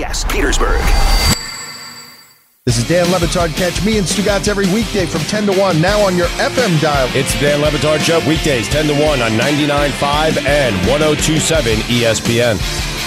KTS Petersburg. This is Dan Le Batard. Catch me and Stugotz every weekday from 10 to 1, now on your FM dial. It's Dan Le Batard Show, weekdays 10 to 1 on 99.5 and 102.7 ESPN.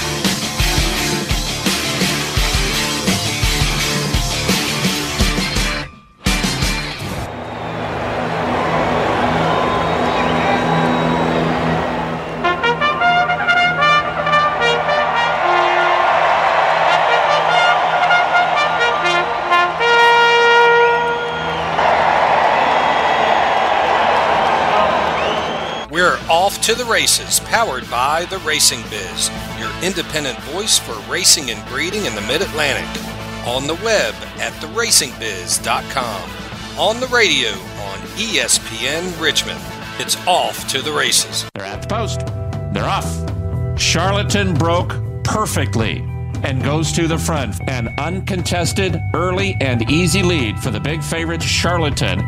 To the races, powered by the Racing Biz, your independent voice for racing and breeding in the Mid Atlantic. On the web at theracingbiz.com. On the radio on ESPN Richmond. It's off to the races. They're at the post. They're off. Charlatan broke perfectly and goes to the front. An uncontested, early, and easy lead for the big favorite Charlatan.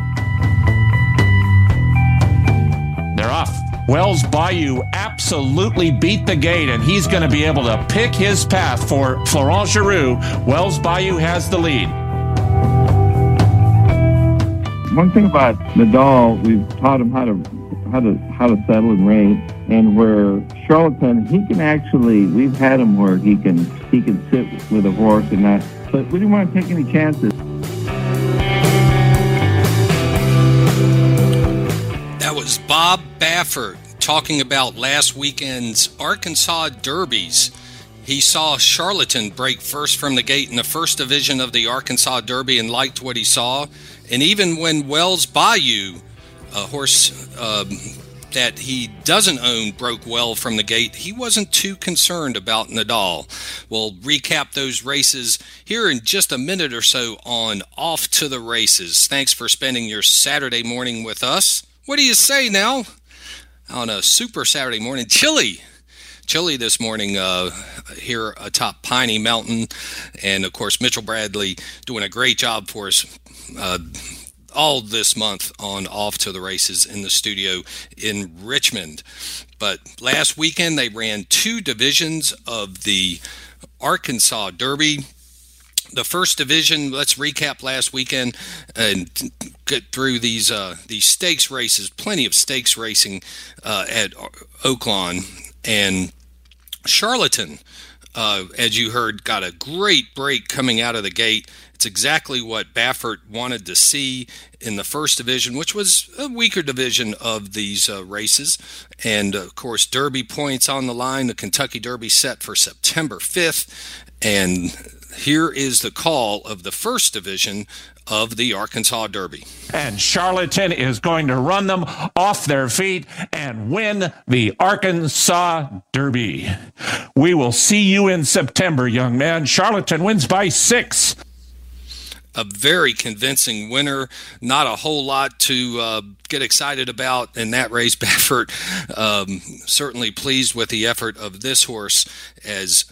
They're off. Wells Bayou absolutely beat the gate, and he's going to be able to pick his path for Florent Geroux. Wells Bayou has the lead. One thing about Nadal, we've taught him how to how to how to settle and rate, and where Charlatan, he can actually we've had him where he can he can sit with a horse and not, but we didn't want to take any chances. Baffert talking about last weekend's Arkansas Derbies. He saw Charlatan break first from the gate in the first division of the Arkansas Derby and liked what he saw. And even when Wells Bayou, a horse um, that he doesn't own, broke well from the gate, he wasn't too concerned about Nadal. We'll recap those races here in just a minute or so on Off to the Races. Thanks for spending your Saturday morning with us. What do you say now? On a super Saturday morning, chilly, chilly this morning uh, here atop Piney Mountain, and of course Mitchell Bradley doing a great job for us. Uh, all this month on Off to the Races in the studio in Richmond. But last weekend they ran two divisions of the Arkansas Derby the first division. Let's recap last weekend and get through these uh, these stakes races. Plenty of stakes racing uh, at Oaklawn and Charlatan. Uh, as you heard, got a great break coming out of the gate. It's exactly what Baffert wanted to see in the first division, which was a weaker division of these uh, races. And of course, Derby points on the line. The Kentucky Derby set for September 5th. And here is the call of the first division of the Arkansas Derby. And Charlatan is going to run them off their feet and win the Arkansas Derby. We will see you in September, young man. Charlatan wins by six. A very convincing winner. Not a whole lot to uh, get excited about in that race. Baffert um, certainly pleased with the effort of this horse as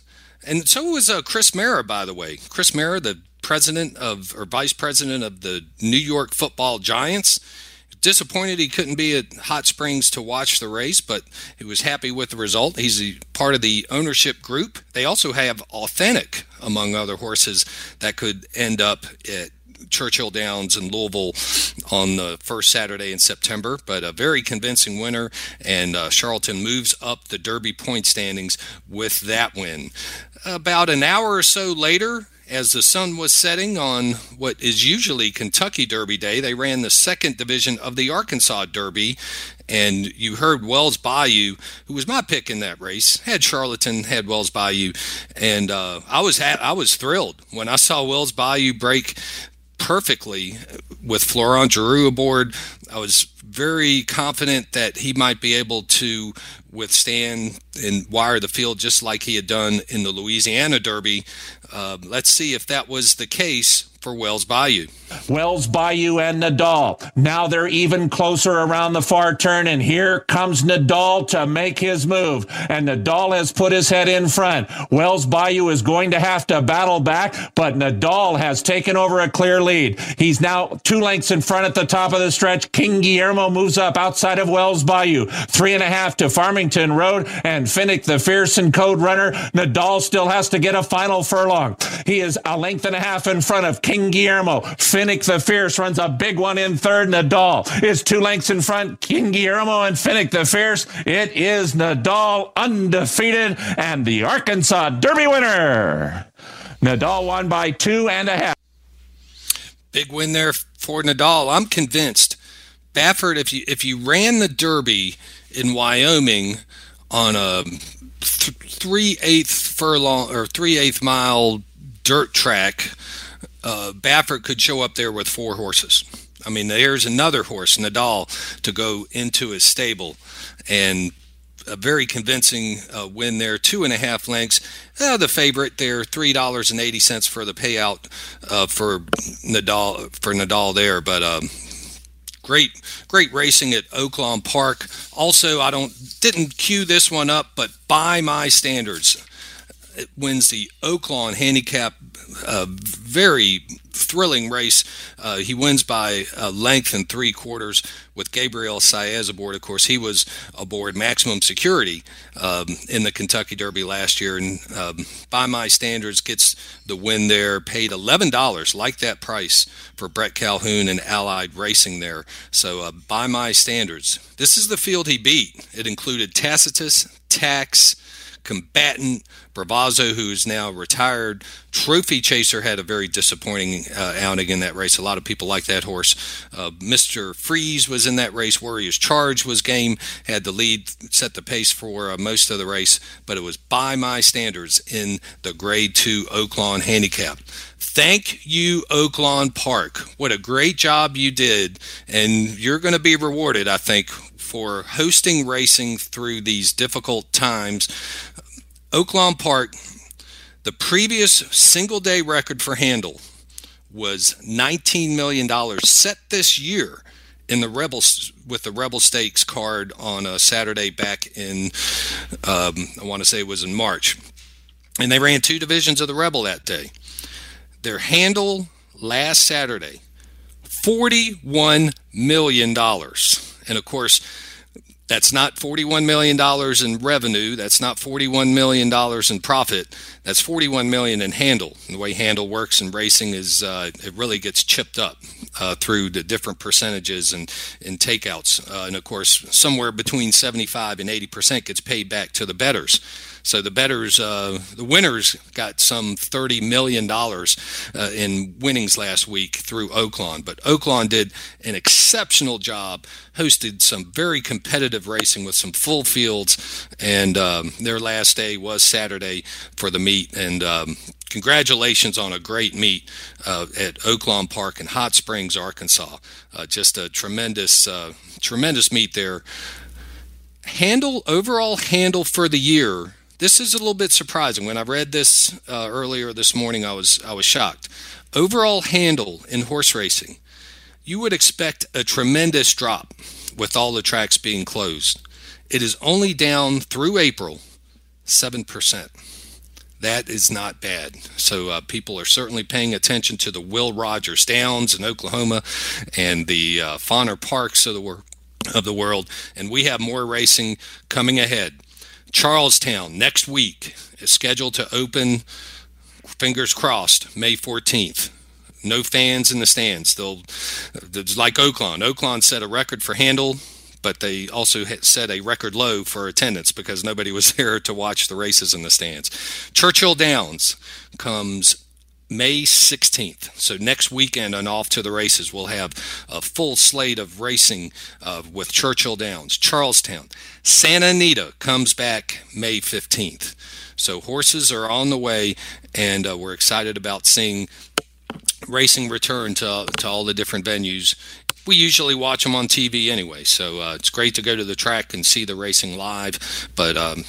and so was uh, Chris Mara, by the way. Chris Mara, the president of or vice president of the New York Football Giants. Disappointed he couldn't be at Hot Springs to watch the race, but he was happy with the result. He's a part of the ownership group. They also have Authentic, among other horses, that could end up at Churchill Downs in Louisville on the first Saturday in September, but a very convincing winner. And uh, Charlatan moves up the Derby point standings with that win. About an hour or so later, as the sun was setting on what is usually Kentucky Derby Day, they ran the second division of the Arkansas Derby. And you heard Wells Bayou, who was my pick in that race, had Charlatan, had Wells Bayou, and uh, I was ha- I was thrilled when I saw Wells Bayou break perfectly with Florent Geroux aboard. I was very confident that he might be able to withstand and wire the field just like he had done in the Louisiana Derby. Uh, let's see if that was the case for Wells Bayou. Wells Bayou and Nadal. Now they're even closer around the far turn, and here comes Nadal to make his move. And Nadal has put his head in front. Wells Bayou is going to have to battle back, but Nadal has taken over a clear lead. He's now two lengths in front at the top of the stretch. King Guillermo moves up outside of Wells Bayou. Three and a half to Farmington Road, and and Finnick the Fierce and Code Runner. Nadal still has to get a final furlong. He is a length and a half in front of King Guillermo. Finnick the Fierce runs a big one in third. Nadal is two lengths in front. King Guillermo and Finnick the Fierce. It is Nadal undefeated and the Arkansas Derby winner. Nadal won by two and a half. Big win there for Nadal. I'm convinced. Baffert, if you if you ran the Derby in Wyoming on a th- three eighth furlong or three eighth mile dirt track, uh, Baffert could show up there with four horses. I mean, there's another horse, Nadal, to go into his stable, and a very convincing uh, win there, two and a half lengths. Uh, the favorite there, three dollars and eighty cents for the payout uh, for Nadal for Nadal there, but. Um, great, great racing at Oaklawn Park. Also, I don't didn't cue this one up, but by my standards, it wins the Oaklawn Handicap. Uh, very thrilling race. Uh, he wins by a length and three quarters with Gabriel Saez aboard. Of course, he was aboard maximum security um, in the Kentucky Derby last year, and um, by my standards, gets the win there. Paid eleven dollars, like that price for Bret Calhoun and Allied Racing there. So, uh, by my standards, this is the field he beat. It included Tacitus, Tax combatant. Bravazzo, who is now retired. Trophy Chaser had a very disappointing uh, outing in that race. A lot of people like that horse. Uh, Mr. Freeze was in that race. Warriors Charge was game, had the lead, set the pace for uh, most of the race, but it was by my standards in the Grade 2 Oaklawn Handicap. Thank you, Oaklawn Park. What a great job you did, and you're going to be rewarded, I think, for hosting racing through these difficult times Oaklawn Park, the previous single day record for handle was $19 million set this year in the Rebels with the Rebel Stakes card on a Saturday back in, um, I want to say it was in March. And they ran two divisions of the Rebel that day. Their handle last Saturday, $41 million. And of course, that's not $41 million in revenue. That's not $41 million in profit. That's 41 million in handle. And the way handle works in racing is uh, it really gets chipped up uh, through the different percentages and, and takeouts. Uh, and of course, somewhere between 75 and 80% gets paid back to the bettors. So the bettors, uh, the winners got some $30 million uh, in winnings last week through Oaklawn. But Oaklawn did an exceptional job, hosted some very competitive racing with some full fields, and um, their last day was Saturday for the meet. And um, congratulations on a great meet uh, at Oaklawn Park in Hot Springs, Arkansas. Uh, just a tremendous, uh, tremendous meet there. Handle overall handle for the year this is a little bit surprising. When I read this uh, earlier this morning, I was I was shocked. Overall handle in horse racing, you would expect a tremendous drop with all the tracks being closed. It is only down through April, seven percent. That is not bad. So uh, people are certainly paying attention to the Will Rogers Downs in Oklahoma and the uh, Fonner Parks of the, of the world, and we have more racing coming ahead. Charlestown next week is scheduled to open, fingers crossed, May 14th. No fans in the stands. They'll, like Oaklawn. Oaklawn set a record for handle, but they also set a record low for attendance because nobody was there to watch the races in the stands. Churchill Downs comes May 16th. So next weekend and Off to the Races, we'll have a full slate of racing uh, with Churchill Downs, Charlestown. Santa Anita comes back May 15th. So horses are on the way, and uh, we're excited about seeing racing return to, to all the different venues we usually watch them on TV anyway, so uh, it's great to go to the track and see the racing live. But um,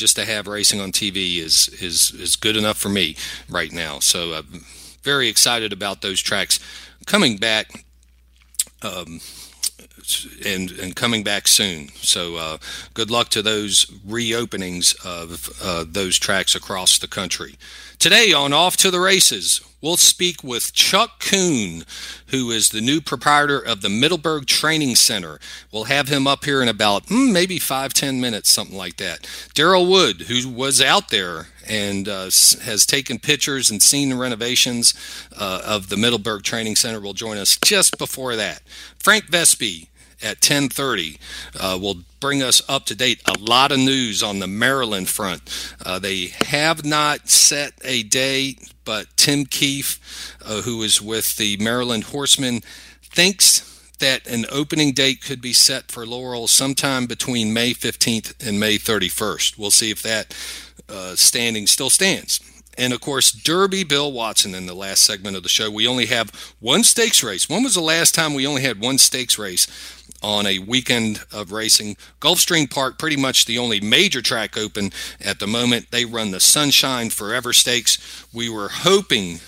just to have racing on TV is is is good enough for me right now. So uh, very excited about those tracks coming back. Um, and and coming back soon. So uh, good luck to those reopenings of uh, those tracks across the country. Today on Off to the Races, We'll speak with Chuck Kuhn, who is the new proprietor of the Middleburg Training Center. We'll have him up here in about hmm, maybe five, ten minutes, something like that. Darrell Wood, who was out there and uh, has taken pictures and seen the renovations uh, of the Middleburg Training Center, will join us just before that. Frank Vespe, at 10:30 uh, will bring us up to date. A lot of news on the Maryland front. Uh, they have not set a date, but Tim Keefe, uh, who is with the Maryland Horsemen, thinks that an opening date could be set for Laurel sometime between May 15th and May 31st. We'll see if that uh, standing still stands. And of course, Derbybill Watson in the last segment of the show. We only have one stakes race. When was the last time we only had one stakes race? On a weekend of racing. Gulfstream Park, pretty much the only major track open at the moment. They run the Sunshine Forever Stakes. We were hoping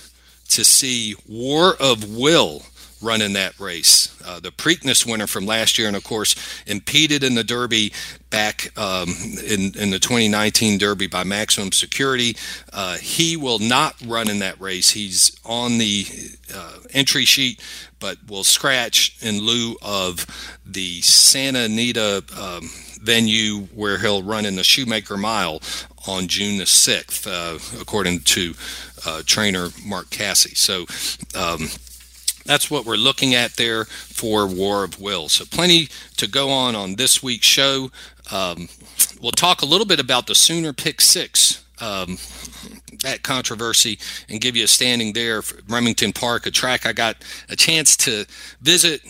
to see War of Will run in that race. Uh, the Preakness winner from last year, and of course, impeded in the Derby back um, in, in the 2019 Derby by Maximum Security. Uh, he will not run in that race. He's on the uh, entry sheet, but will scratch in lieu of the Santa Anita um, venue where he'll run in the Shoemaker Mile on June the 6th, uh, according to uh, trainer Mark Casse. So, um, that's what we're looking at there for War of Will. So, plenty to go on on this week's show. Um, we'll talk a little bit about the Sooner Pick Six. Um, that controversy and give you a standing there Remington Park, a track I got a chance to visit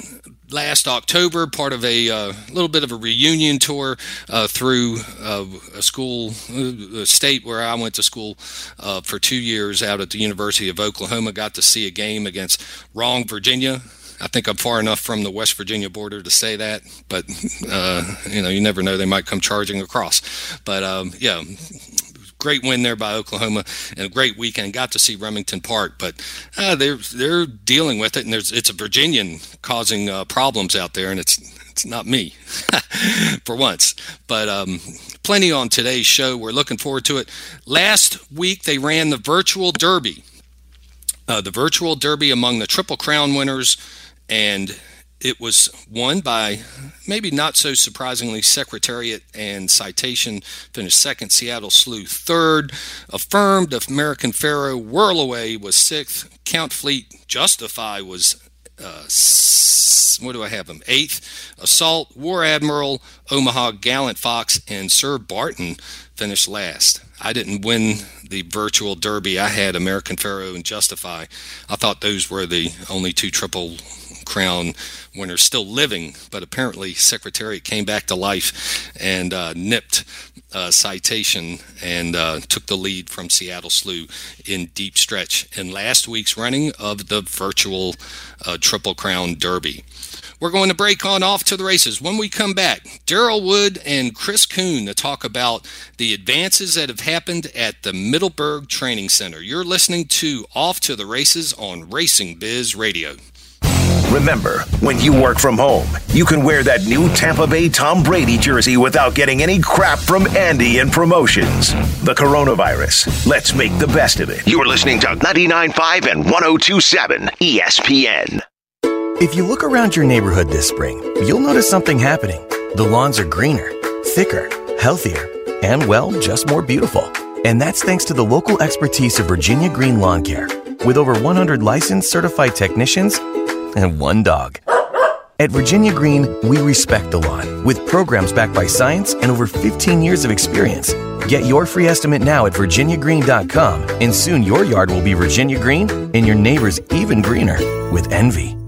last October, part of a uh, little bit of a reunion tour uh, through uh, a school, uh, a state where I went to school uh, for two years out at the University of Oklahoma. Got to see a game against Wrong, Virginia. I think I'm far enough from the West Virginia border to say that, but uh, you know, you never know; they might come charging across. But um, yeah, great win there by Oklahoma and a great weekend. Got to see Remington Park, but uh, they're they're dealing with it, and there's it's a Virginian causing uh, problems out there, and it's it's not me for once. But um, plenty on today's show. We're looking forward to it. Last week they ran the virtual Derby, uh, the virtual Derby among the Triple Crown winners, and it was won by maybe not so surprisingly Secretariat and Citation finished second. Seattle Slew third. Affirmed American Pharoah Whirlaway was sixth. Count Fleet Justify was uh, what do I have them? Eighth. Assault War Admiral Omaha Gallant Fox and Sir Barton finished last. I didn't win the virtual derby. I had American Pharoah and Justify. I thought those were the only two triple crown winners still living, but apparently Secretariat came back to life and uh, nipped uh, Citation and uh, took the lead from Seattle Slew in deep stretch in last week's running of the virtual uh, Triple Crown Derby. We're going to break on off to the races. When we come back, Darrell Wood and Chris Kuhn to talk about the advances that have happened at the Middleburg Training Center. You're listening to Off to the Races on Racing Biz Radio. Remember, when you work from home, you can wear that new Tampa Bay Tom Brady jersey without getting any crap from Andy in promotions. The coronavirus. Let's make the best of it. You're listening to 99.5 and 102.7 ESPN. If you look around your neighborhood this spring, you'll notice something happening. The lawns are greener, thicker, healthier, and, well, just more beautiful. And that's thanks to the local expertise of Virginia Green Lawn Care. With over 100 licensed certified technicians, and one dog. At Virginia Green, we respect the lawn with programs backed by science and over 15 years of experience. Get your free estimate now at virginiagreen.com, and soon your yard will be Virginia Green and your neighbors even greener with envy.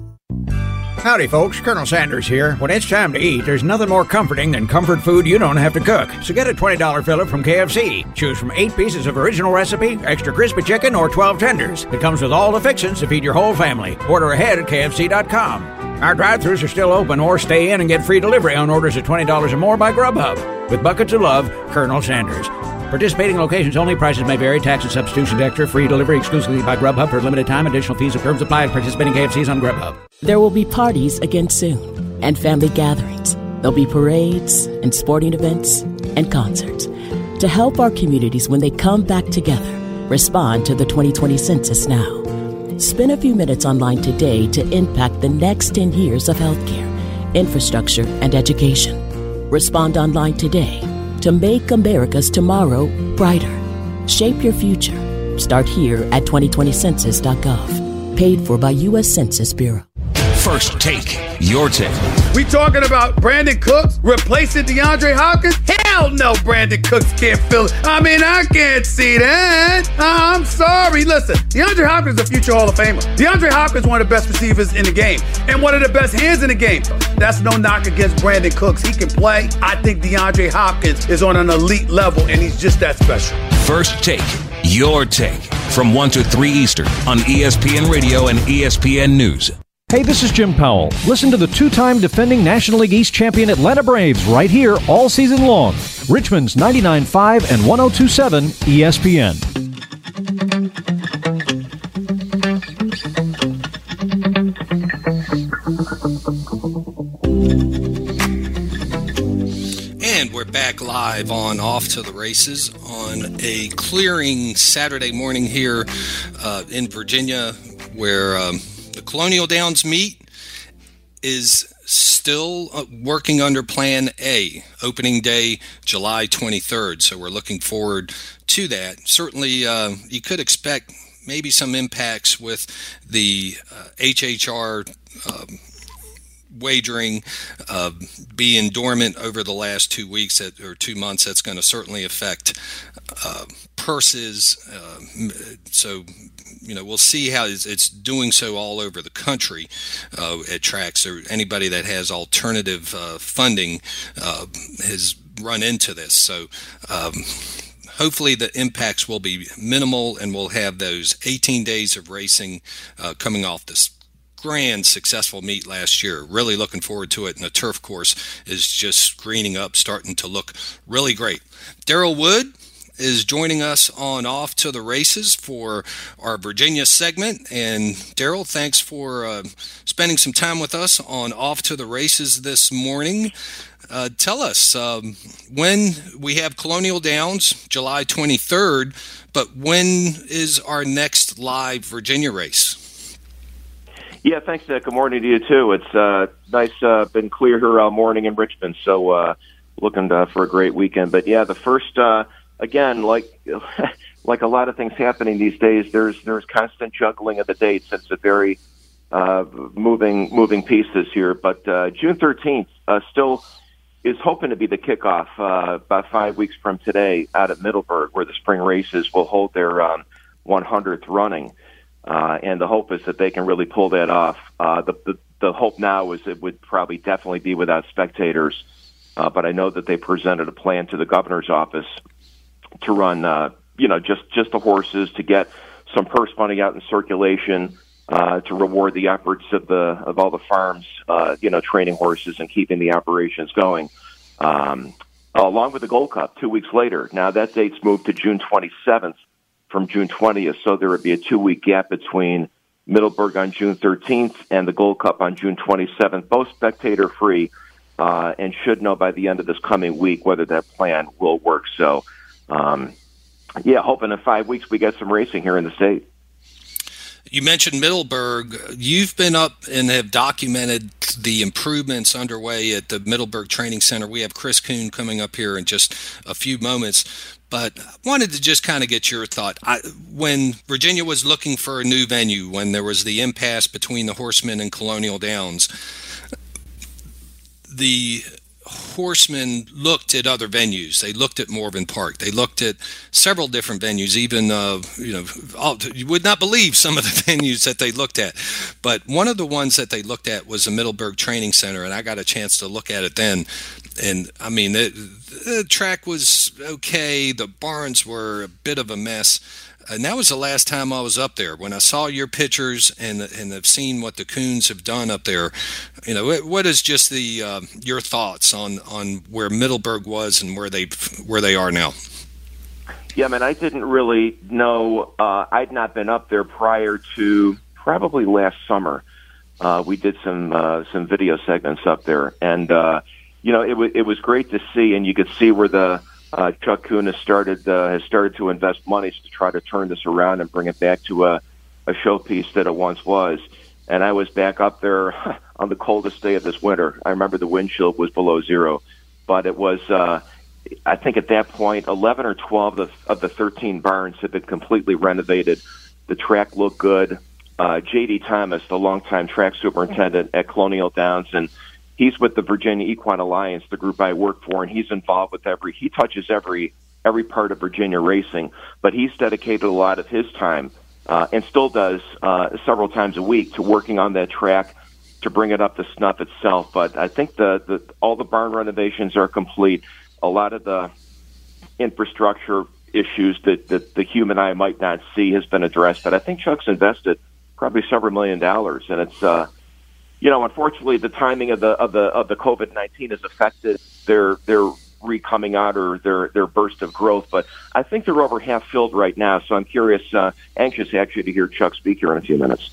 Howdy, folks. Colonel Sanders here. When it's time to eat, there's nothing more comforting than comfort food you don't have to cook. So get a $20 fill-up from KFC. Choose from eight pieces of original recipe, extra crispy chicken, or 12 tenders. It comes with all the fixings to feed your whole family. Order ahead at KFC.com. Our drive-thrus are still open or stay in and get free delivery on orders of $20 or more by Grubhub. With buckets of love, Colonel Sanders. Participating locations only. Prices may vary. Tax and substitution extra. Free delivery exclusively by Grubhub for limited time. Additional fees and terms apply at participating KFCs on Grubhub. There will be parties again soon and family gatherings. There'll be parades and sporting events and concerts. To help our communities when they come back together, respond to the 2020 census now. Spend a few minutes online today to impact the next 10 years of healthcare, infrastructure, and education. Respond online today to make America's tomorrow brighter. Shape your future. Start here at 2020census.gov. Paid for by U.S. Census Bureau. First Take, your take. We talking about Brandin Cooks replacing DeAndre Hopkins? Hell no, Brandin Cooks can't fill it. I mean, I can't see that. I'm sorry. Listen, DeAndre Hopkins is a future Hall of Famer. DeAndre Hopkins is one of the best receivers in the game and one of the best hands in the game. That's no knock against Brandin Cooks. He can play. I think DeAndre Hopkins is on an elite level and he's just that special. First Take, your take. From 1 to 3 Eastern on ESPN Radio and ESPN News. Hey, this is Jim Powell. Listen to the two time defending National League East champion Atlanta Braves right here all season long. Richmond's 99.5 and 1027 ESPN. And we're back live on Off to the Races on a clearing Saturday morning here uh, in Virginia where. Um, the Colonial Downs meet is still uh, working under Plan A, opening day July 23rd. So we're looking forward to that. Certainly, uh, you could expect maybe some impacts with the uh, HHR. Um, wagering uh, being dormant over the last two weeks that, or two months, that's going to certainly affect uh, purses. Uh, so, you know, we'll see how it's, doing so all over the country uh, at tracks. Or anybody that has alternative uh, funding uh, has run into this. So. Um, hopefully the impacts will be minimal and we'll have those 18 days of racing uh, coming off this grand successful meet last year. Really looking forward to it. And the turf course is just greening up, starting to look really great. Darrell Wood is joining us on Off to the Races for our Virginia segment. And Darrell, thanks for uh, spending some time with us on Off to the Races this morning. Uh, tell us um, when we have Colonial Downs, July 23rd, but when is our next live Virginia race? Yeah, thanks. Good morning to you too. It's uh, nice, uh, been clear here all morning in Richmond, so uh, looking uh, for a great weekend. But yeah, the first uh, again, like like a lot of things happening these days, there's there's constant juggling of the dates. It's a very uh, moving moving pieces here. But uh, June 13th uh, still is hoping to be the kickoff uh, about five weeks from today out at Middleburg, where the spring races will hold their um, 100th running. Uh, and the hope is that they can really pull that off. Uh, the, the the hope now is it would probably definitely be without spectators, uh, but I know that they presented a plan to the governor's office to run, uh, you know, just just the horses to get some purse money out in circulation uh, to reward the efforts of the of all the farms, uh, you know, training horses and keeping the operations going. Um, along with the Gold Cup, two weeks later. Now that date's moved to June 27th from June 20th, so there would be a two week gap between Middleburg on June 13th and the Gold Cup on June 27th, both spectator free, uh, and should know by the end of this coming week whether that plan will work. So, um, yeah, hoping in five weeks we get some racing here in the state. You mentioned Middleburg. You've been up and have documented the improvements underway at the Middleburg Training Center. We have Chris Kuhn coming up here in just a few moments. But I wanted to just kind of get your thought. I, when Virginia was looking for a new venue, when there was the impasse between the Horsemen and Colonial Downs, the horsemen looked at other venues. They looked at Morven Park. They looked at several different venues. Even uh, you know, all, you would not believe some of the venues that they looked at. But one of the ones that they looked at was the Middleburg Training Center, and I got a chance to look at it then. And I mean, the, the track was okay. The barns were a bit of a mess and that was the last time I was up there. When I saw your pictures and and have seen what the Kuhns have done up there, you know, what is just the uh, your thoughts on on where Middleburg was and where they where they are now? Yeah, man, I didn't really know. Uh, I'd not been up there prior to probably last summer. Uh, we did some uh, some video segments up there, and uh, you know, it was it was great to see, and you could see where the uh, Chuck Kuhn has started uh, has started to invest money to try to turn this around and bring it back to a a showpiece that it once was. And I was back up there on the coldest day of this winter. I remember the wind chill was below zero, but it was. Uh, I think at that point, 11 or 12 of of the 13 barns had been completely renovated. The track looked good. Uh, J.D. Thomas, the longtime track superintendent at Colonial Downs, and he's with the Virginia Equine Alliance, the group I work for, and he's involved with every. He touches every every part of Virginia racing, but he's dedicated a lot of his time uh, and still does uh, several times a week to working on that track to bring it up to snuff itself. But I think the, the all the barn renovations are complete. A lot of the infrastructure issues that, that the human eye might not see has been addressed. But I think Chuck's invested probably several million dollars, and it's uh, you know unfortunately the timing of the of the of the COVID nineteen has affected their their re coming out or their their burst of growth. But I think they're over half filled right now. So I'm curious, uh, anxious actually to hear Chuck speak here in a few minutes.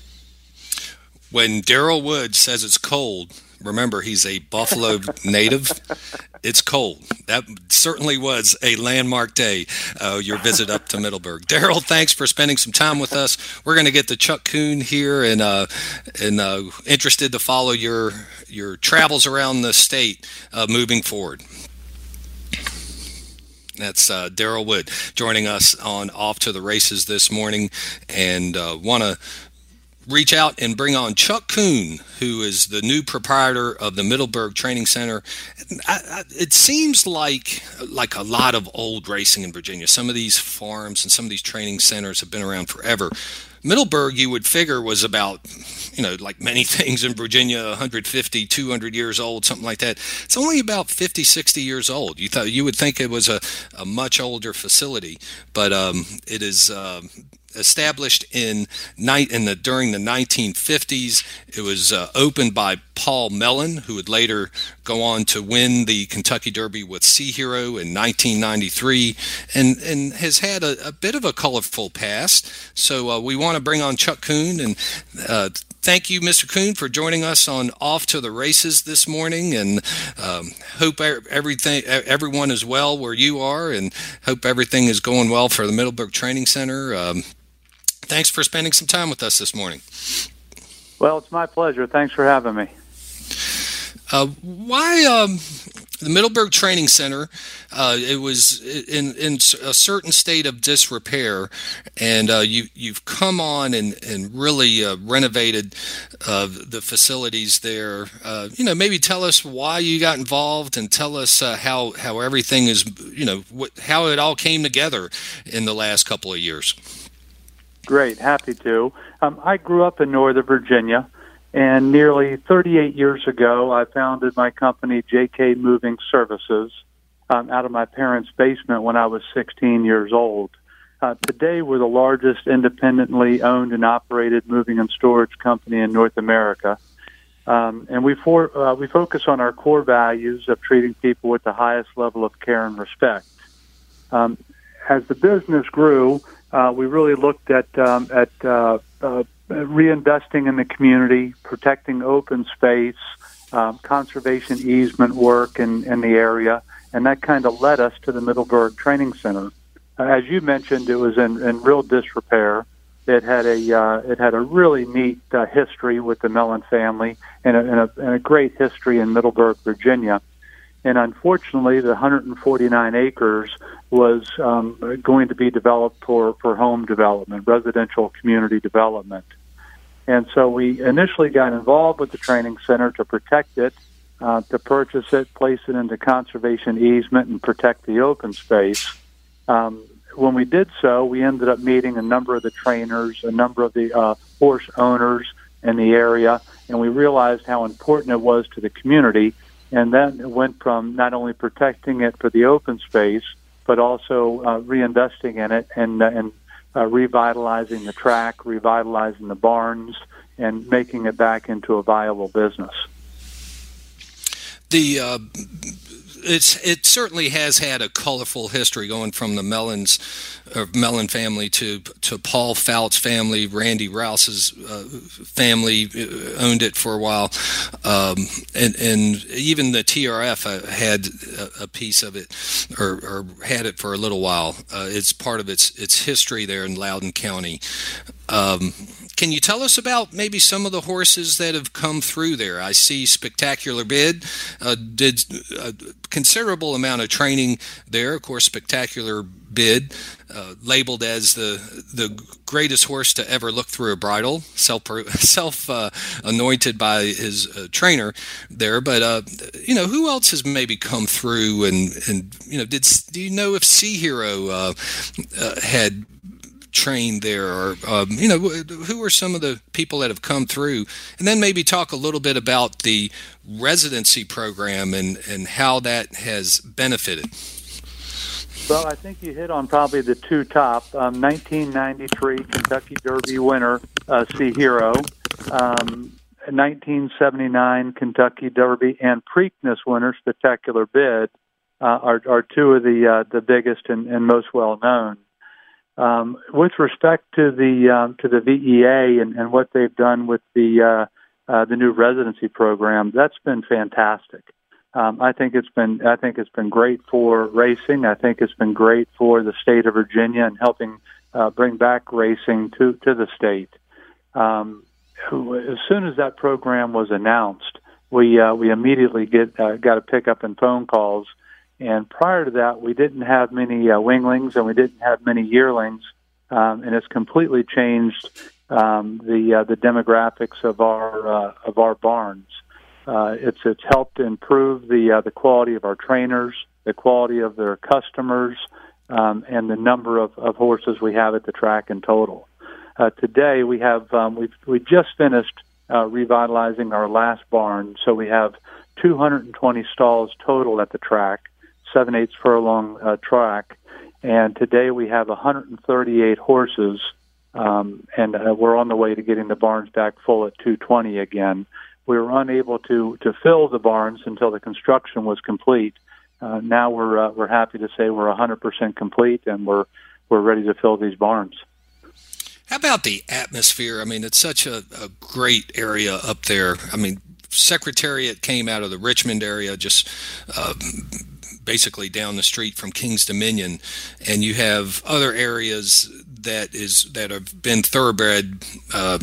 When Darrell Wood says it's cold, remember he's a Buffalo native. It's cold. That certainly was a landmark day. Uh, your visit up to Middleburg, Darrell. Thanks for spending some time with us. We're going to get to Chuck Kuhn here, and uh, and uh, interested to follow your your travels around the state uh, moving forward. That's uh, Daryl Wood joining us on Off to the Races this morning, and uh, want to reach out and bring on Chuck Kuhn, who is the new proprietor of the Middleburg Training Center. I, I, it seems like like a lot of old racing in Virginia. Some of these farms and some of these training centers have been around forever. Middleburg, you would figure, was about, you know, like many things in Virginia, 150, 200 years old, something like that. It's only about 50, 60 years old. You thought you would think it was a, a much older facility, but um, it is uh, established in night in the during the 1950s. It was uh, opened by Paul Mellon, who would later go on to win the Kentucky Derby with Sea Hero in 1993, and and has had a, a bit of a colorful past. So uh, we want to bring on Chuck Kuhn and. Uh, thank you, Mr. Kuhn, for joining us on Off to the Races this morning, and um, hope everything, everyone is well where you are, and hope everything is going well for the Middleburg Training Center. Um, thanks for spending some time with us this morning. Well, it's my pleasure. Thanks for having me. Uh, why um, the Middleburg Training Center? Uh, it was in in a certain state of disrepair, and uh, you you've come on and and really uh, renovated uh, the facilities there. Uh, you know, maybe tell us why you got involved, and tell us how how everything is. You know, what, how it all came together in the last couple of years. Great, happy to. Um, I grew up in Northern Virginia, and nearly 38 years ago, I founded my company, JK Moving Services, um, out of my parents' basement when I was 16 years old. Uh, today, we're the largest independently owned and operated moving and storage company in North America. Um, and we, for, uh, we focus on our core values of treating people with the highest level of care and respect. Um, as the business grew, uh, we really looked at um, at uh, uh, reinvesting in the community, protecting open space, um, conservation easement work in, in the area, and that kind of led us to the Middleburg Training Center. Uh, as you mentioned, it was in, in real disrepair. It had a uh, it had a really neat uh, history with the Mellon family and a, and, a, and a great history in Middleburg, Virginia. And unfortunately, the 149 acres was um, going to be developed for, for home development, residential community development. And so we initially got involved with the training center to protect it, uh, to purchase it, place it into conservation easement, and protect the open space. Um, when we did so, we ended up meeting a number of the trainers, a number of the uh, horse owners in the area, and we realized how important it was to the community. And then it went from not only protecting it for the open space, but also uh, reinvesting in it and, uh, and uh, revitalizing the track, revitalizing the barns, and making it back into a viable business. The uh, it's it certainly has had a colorful history going from the Mellons, or Mellon family to to Paul Fout's family. Randy Rouse's uh, family uh, owned it for a while, um, and and even the TRF uh, had a, a, piece of it, or, or, had it for a little while. Uh, it's part of its its history there in Loudoun County. Um, can you tell us about maybe some of the horses that have come through there? I see Spectacular Bid uh, did a considerable amount of training there. Of course, Spectacular Bid, uh, labeled as the the greatest horse to ever look through a bridle, self self uh, anointed by his uh, trainer there. But uh, you know, who else has maybe come through and and you know, did do you know if Sea Hero uh, uh, had trained there or um, you know who are some of the people that have come through and then maybe talk a little bit about the residency program and and how that has benefited well, I think you hit on probably the two top. Um, 1993 Kentucky Derby winner, uh, Sea Hero. Um, 1979 Kentucky Derby and Preakness winner, Spectacular Bid, uh, are, are two of the uh, the biggest and, and most well known. Um, with respect to the um, to the VEA and, and what they've done with the uh, uh, the new residency program, that's been fantastic. Um, I think it's been I think it's been great for racing. I think it's been great for the state of Virginia and helping uh, bring back racing to to the state. Um, as soon as that program was announced, we uh, we immediately get uh, got a pickup and phone calls. And prior to that, we didn't have many uh, weanlings and we didn't have many yearlings, um, and it's completely changed um, the uh, the demographics of our uh, of our barns. Uh, it's it's helped improve the uh, the quality of our trainers, the quality of their customers, um, and the number of, of horses we have at the track in total. Uh, today we have um, we we just finished uh, revitalizing our last barn, so we have 220 stalls total at the track, seven eighths furlong uh, track, and today we have 138 horses, um, and uh, we're on the way to getting the barns back full at 220 again we were unable to to fill the barns until the construction was complete. Uh, now we're uh, we're happy to say we're 100% complete and we're we're ready to fill these barns. How about the atmosphere? I mean, it's such a, a great area up there. I mean, Secretariat came out of the Richmond area, just uh, basically down the street from King's Dominion, and you have other areas that is that have been thoroughbred uh,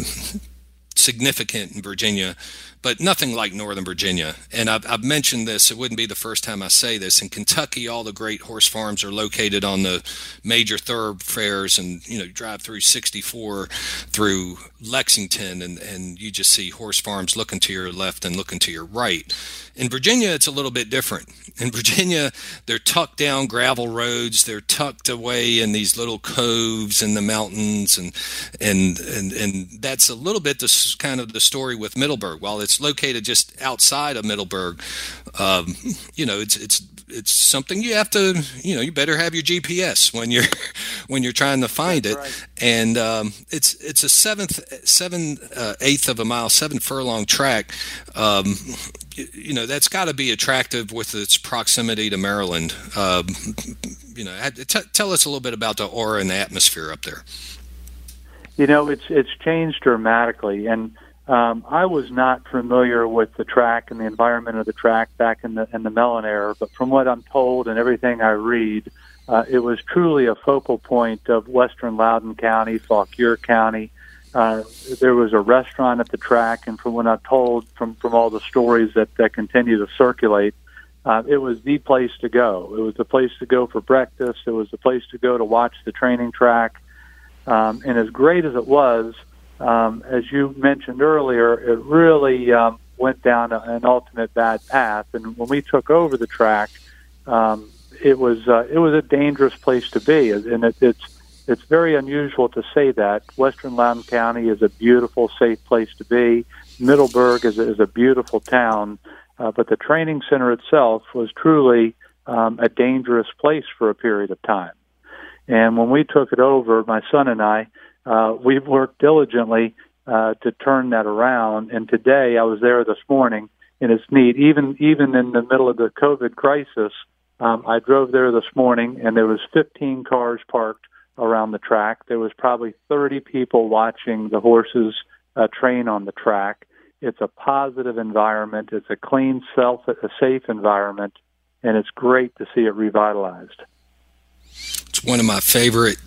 significant in Virginia but nothing like Northern Virginia. And I've, I've, mentioned this, it wouldn't be the first time I say this. In Kentucky, all the great horse farms are located on the major thoroughfares, and you know, drive through 64 through Lexington, and, and you just see horse farms looking to your left and looking to your right. In Virginia, it's a little bit different. In Virginia, they're tucked down gravel roads. They're tucked away in these little coves in the mountains, and and and and that's a little bit the kind of the story with Middleburg. While it's located just outside of Middleburg, um, you know, it's it's it's something you have to you know you better have your GPS when you're when you're trying to find That's it. right. and um, it's it's a seventh seven uh, eighth of a mile seven furlong track. Um, you, you, know that's got to be attractive with its proximity to Maryland. Um, you know t- tell us a little bit about the aura and the atmosphere up there. You know it's it's changed dramatically. And um, I was not familiar with the track and the environment of the track back in the in the Mellon era, but from what I'm told and everything I read, uh, it was truly a focal point of western Loudoun County, Fauquier County. Uh, there was a restaurant at the track, and from what I'm told, from from all the stories that that continue to circulate, uh, it was the place to go. It was the place to go for breakfast. It was the place to go to watch the training track. Um, and as great as it was, um, as you mentioned earlier, it really um, went down a, an ultimate bad path. And when we took over the track, um, it was uh, it was a dangerous place to be, and it, it's it's very unusual to say that. Western Loudoun County is a beautiful, safe place to be. Middleburg is a, is a beautiful town, uh, but the training center itself was truly um, a dangerous place for a period of time. And when we took it over, my son and I, uh, we've worked diligently uh, to turn that around. And today, I was there this morning, and it's neat. Even even in the middle of the COVID crisis, um, I drove there this morning, and there was 15 cars parked around the track. There was probably 30 people watching the horses uh, train on the track. It's a positive environment. It's a clean, self, a safe environment, and it's great to see it revitalized. It's one of my favorite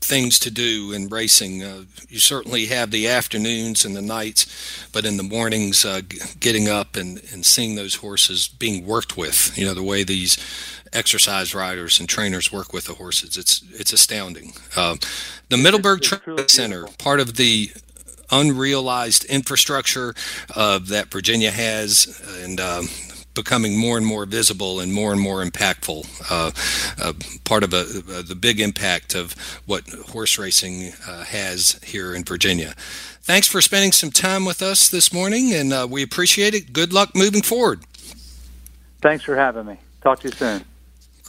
things to do in racing. Uh, you certainly have the afternoons and the nights, but in the mornings, uh, g- getting up and, and seeing those horses being worked with, you know, the way these exercise riders and trainers work with the horses, it's it's astounding. Uh, the Middleburg Training Center, part of the unrealized infrastructure uh, that Virginia has, and um, becoming more and more visible and more and more impactful. Uh, uh, part of a, the big impact of what horse racing uh, has here in Virginia. Thanks for spending some time with us this morning, and we appreciate it. Good luck moving forward. Thanks for having me. Talk to you soon.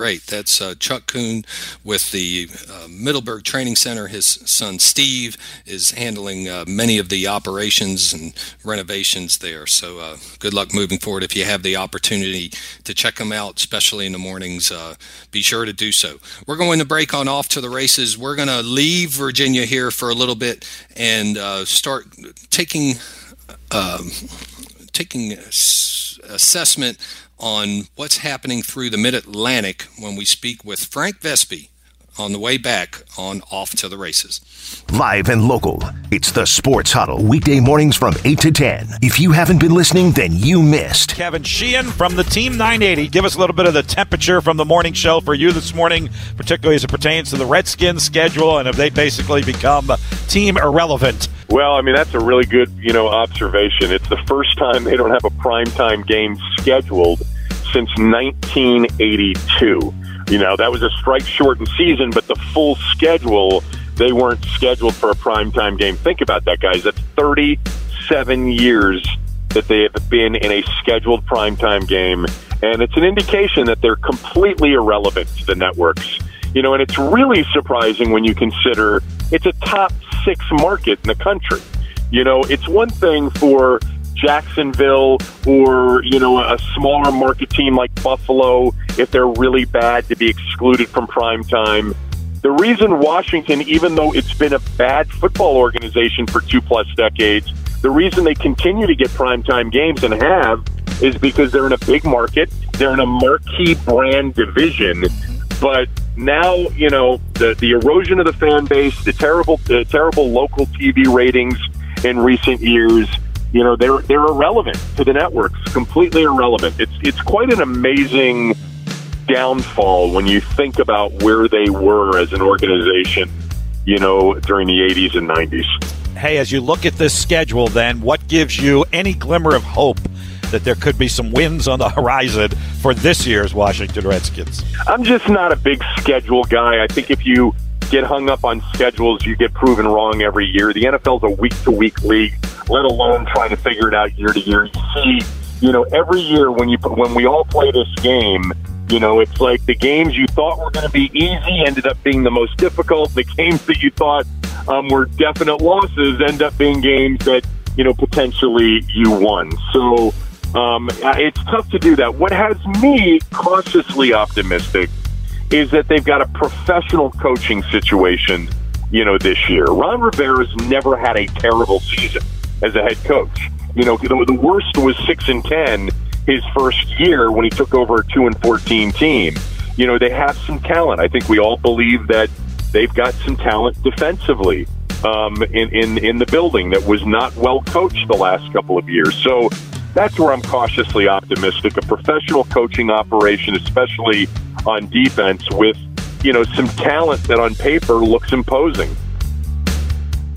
Great. That's uh, Chuck Kuhn with the uh, Middleburg Training Center. His son Steve is handling uh, many of the operations and renovations there. So uh, good luck moving forward. If you have the opportunity to check them out, especially in the mornings, uh, be sure to do so. We're going to break on off to the races. We're going to leave Virginia here for a little bit and uh, start taking. Um, taking assessment on what's happening through the Mid Atlantic when we speak with Frank Vespe on the way back on Off to the Races. Live and local. It's the Sports Huddle, weekday mornings from 8 to 10. If you haven't been listening, then you missed. Kevin Sheehan from the Team 980. Give us a little bit of the temperature from the morning show for you this morning, particularly as it pertains to the Redskins schedule and if they basically become team irrelevant. Well, I mean that's a really good, you know, observation. It's the first time they don't have a primetime game scheduled since 1982. You know, that was a strike shortened season, but the full schedule, they weren't scheduled for a primetime game. Think about that, guys. That's 37 years that they have been in a scheduled primetime game, and it's an indication that they're completely irrelevant to the networks. You know, and it's really surprising when you consider it's a top six market in the country. You know, it's one thing for Jacksonville or, you know, a smaller market team like Buffalo, if they're really bad, to be excluded from prime time. The reason Washington, even though it's been a bad football organization for two plus decades, the reason they continue to get primetime games and have is because they're in a big market, they're in a marquee brand division. But now, you know, the the erosion of the fan base, the terrible the terrible local TV ratings in recent years, you know, they're they're irrelevant to the networks, completely irrelevant. It's it's quite an amazing downfall when you think about where they were as an organization, you know, during the 80s and 90s. Hey, as you look at this schedule, then what gives you any glimmer of hope that there could be some wins on the horizon for this year's Washington Redskins? I'm just not a big schedule guy. I think if you get hung up on schedules, you get proven wrong every year. The NFL's a week to week league, let alone trying to figure it out year to year. You see, you know, every year when you when we all play this game, you know, it's like the games you thought were going to be easy ended up being the most difficult. The games that you thought um, were definite losses end up being games that you know potentially you won. So um, it's tough to do that. What has me cautiously optimistic is that they've got a professional coaching situation, you know, this year. Ron Rivera's never had a terrible season as a head coach. You know, the, worst was six and ten his first year when he took over a two and fourteen team. You know, they have some talent. I think we all believe that they've got some talent defensively um, in, in in the building that was not well coached the last couple of years. So that's where I'm cautiously optimistic. A professional coaching operation, especially on defense, with you know some talent that on paper looks imposing.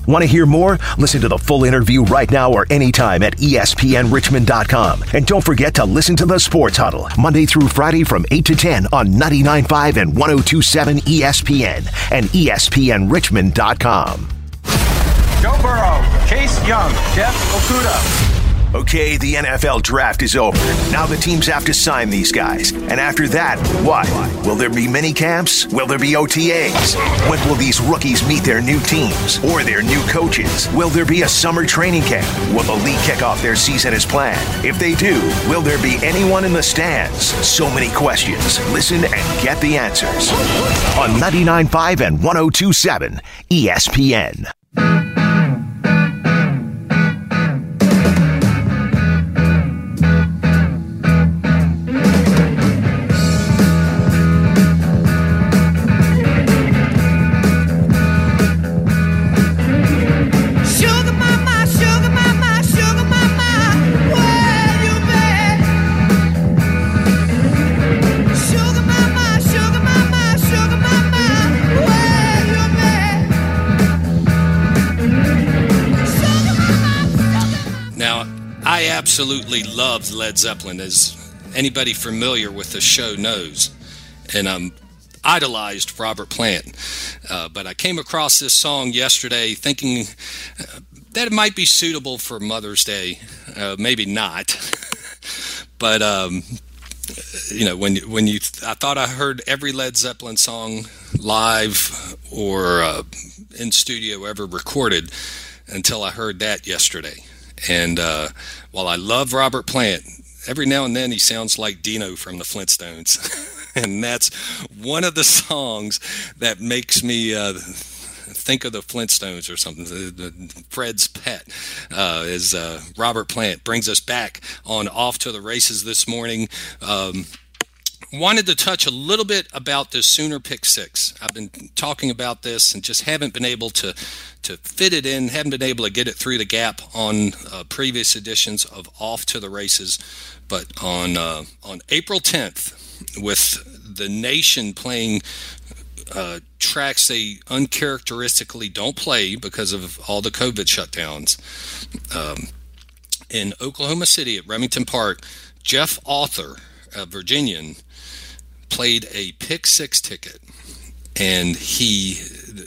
Want to hear more? Listen to the full interview right now or anytime at ESPNRichmond.com. And don't forget to listen to the Sports Huddle Monday through Friday from 8 to 10 on 99.5 and 102.7 ESPN and ESPNRichmond.com. Joe Burrow, Chase Young, Jeff Okudah. Okay, the NFL draft is over. Now the teams have to sign these guys. And after that, what? Will there be mini camps? Will there be OTAs? When will these rookies meet their new teams or their new coaches? Will there be a summer training camp? Will the league kick off their season as planned? If they do, will there be anyone in the stands? So many questions. Listen and get the answers. On 99.5 and 102.7 ESPN. Absolutely loved Led Zeppelin, as anybody familiar with the show knows. And I'm idolized Robert Plant. Uh, but I came across this song yesterday thinking uh, that it might be suitable for Mother's Day. Uh, maybe not. but, um, you know, when, when you, I thought I heard every Led Zeppelin song live or uh, in studio ever recorded until I heard that yesterday. And uh, while I love Robert Plant, every now and then he sounds like Dino from the Flintstones. and that's one of the songs that makes me uh, think of the Flintstones or something. Fred's pet uh, is uh, Robert Plant brings us back on off to the races this morning. Um, wanted to touch a little bit about the Sooner Pick Six. I've been talking about this and just haven't been able to to fit it in. Haven't been able to get it through the gap on uh, previous editions of Off to the Races. But on uh, on April 10th, with the nation playing uh, tracks they uncharacteristically don't play because of all the COVID shutdowns. Um, in Oklahoma City at Remington Park, Jeff Arthur, a Virginian, played a pick six ticket, and he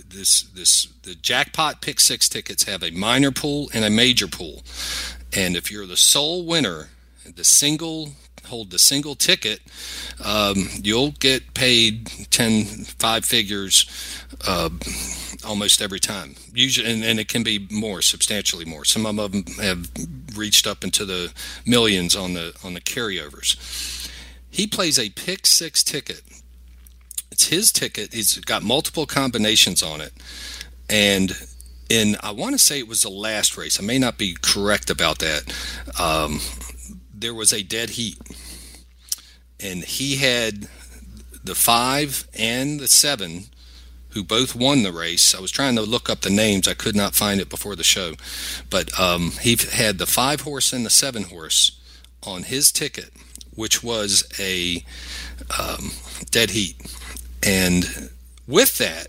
this this the jackpot pick six tickets have a minor pool and a major pool, and if you're the sole winner, the single hold the single ticket, um, you'll get paid 10, five figures uh, almost every time. Usually, and, and, it can be more, substantially more. Some of them have reached up into the millions on the on the carryovers. He plays a pick six ticket. It's his ticket. He's got multiple combinations on it, and in I want to say it was the last race. I may not be correct about that. Um, there was a dead heat, and he had the five and the seven who both won the race. I was trying to look up the names. I could not find it before the show. But um, he had the five horse and the seven horse on his ticket, which was a um, dead heat. And with that,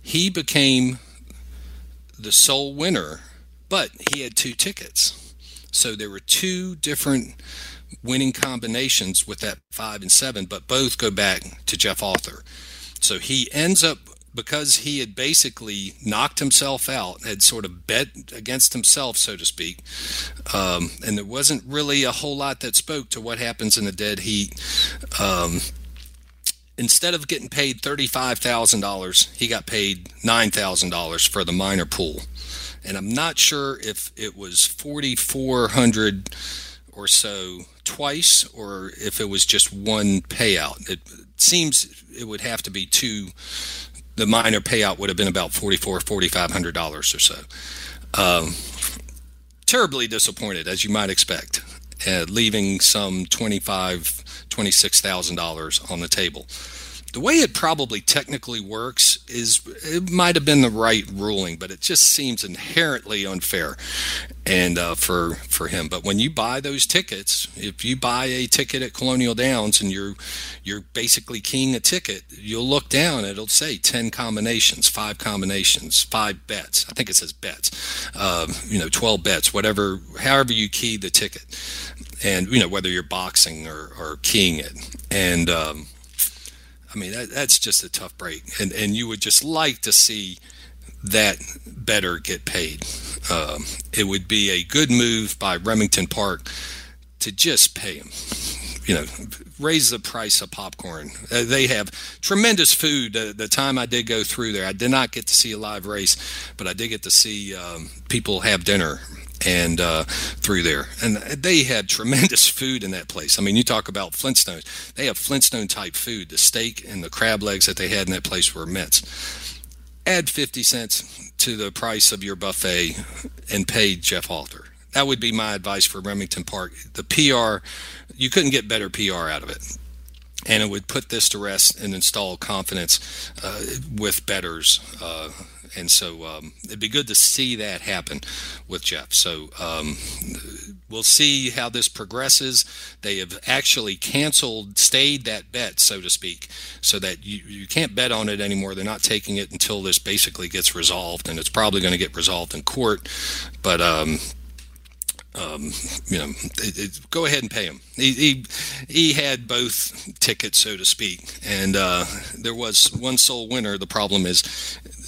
he became the sole winner, but he had two tickets. So there were two different winning combinations with that five and seven, but both go back to Jeff Arthur. So he ends up because he had basically knocked himself out, had sort of bet against himself, so to speak, um, and there wasn't really a whole lot that spoke to what happens in the dead heat. Um, instead of getting paid $35,000, he got paid $9,000 for the minor pool and I'm not sure if it was 4,400 or so twice or if it was just one payout. It seems it would have to be two. The minor payout would have been about 44, 4,500 dollars or so. Um, terribly disappointed, as you might expect, uh, leaving some 25, 26,000 dollars on the table the way it probably technically works is it might have been the right ruling, but it just seems inherently unfair, and uh, for for him. But when you buy those tickets, if you buy a ticket at Colonial Downs and you're you're basically keying a ticket, you'll look down. It'll say ten combinations, five combinations, five bets. I think it says bets. Uh, you know, twelve bets, whatever, however you key the ticket, and you know whether you're boxing or, or keying it, and um, I mean, that, that's just a tough break, and and you would just like to see that better get paid. Um, it would be a good move by Remington Park to just pay him. You know, raise the price of popcorn. Uh, they have tremendous food. Uh, the time I did go through there, I did not get to see a live race, but I did get to see um, people have dinner and uh, through there. And they had tremendous food in that place. I mean, you talk about Flintstones. They have Flintstone type food. The steak and the crab legs that they had in that place were immense. Add 50 cents to the price of your buffet and pay Jeff Halter. That would be my advice for Remington Park. The PR, you couldn't get better PR out of it. And it would put this to rest and install confidence uh, with betters uh, and so um, it'd be good to see that happen with Jeff. So um, we'll see how this progresses. They have actually canceled, stayed that bet, so to speak, so that you, you can't bet on it anymore. They're not taking it until this basically gets resolved, and it's probably going to get resolved in court. But um, um, you know, it, it, go ahead and pay him. He, he, he had both tickets, so to speak, and uh, there was one sole winner. The problem is